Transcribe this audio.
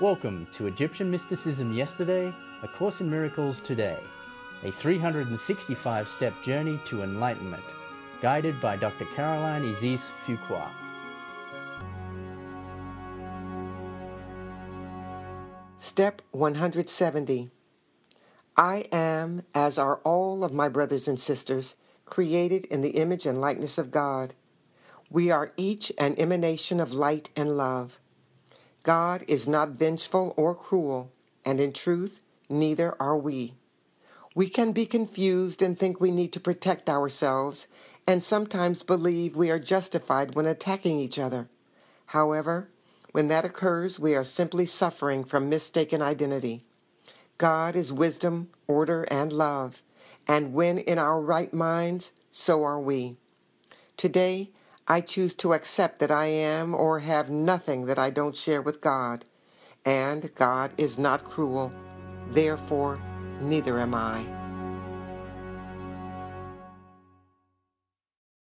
Welcome to Egyptian Mysticism Yesterday, A Course in Miracles Today, a 365 step journey to enlightenment, guided by Dr. Caroline Isis Fuqua. Step 170 I am, as are all of my brothers and sisters, created in the image and likeness of God. We are each an emanation of light and love. God is not vengeful or cruel, and in truth, neither are we. We can be confused and think we need to protect ourselves, and sometimes believe we are justified when attacking each other. However, when that occurs, we are simply suffering from mistaken identity. God is wisdom, order, and love, and when in our right minds, so are we. Today, I choose to accept that I am or have nothing that I don't share with God, and God is not cruel. Therefore, neither am I.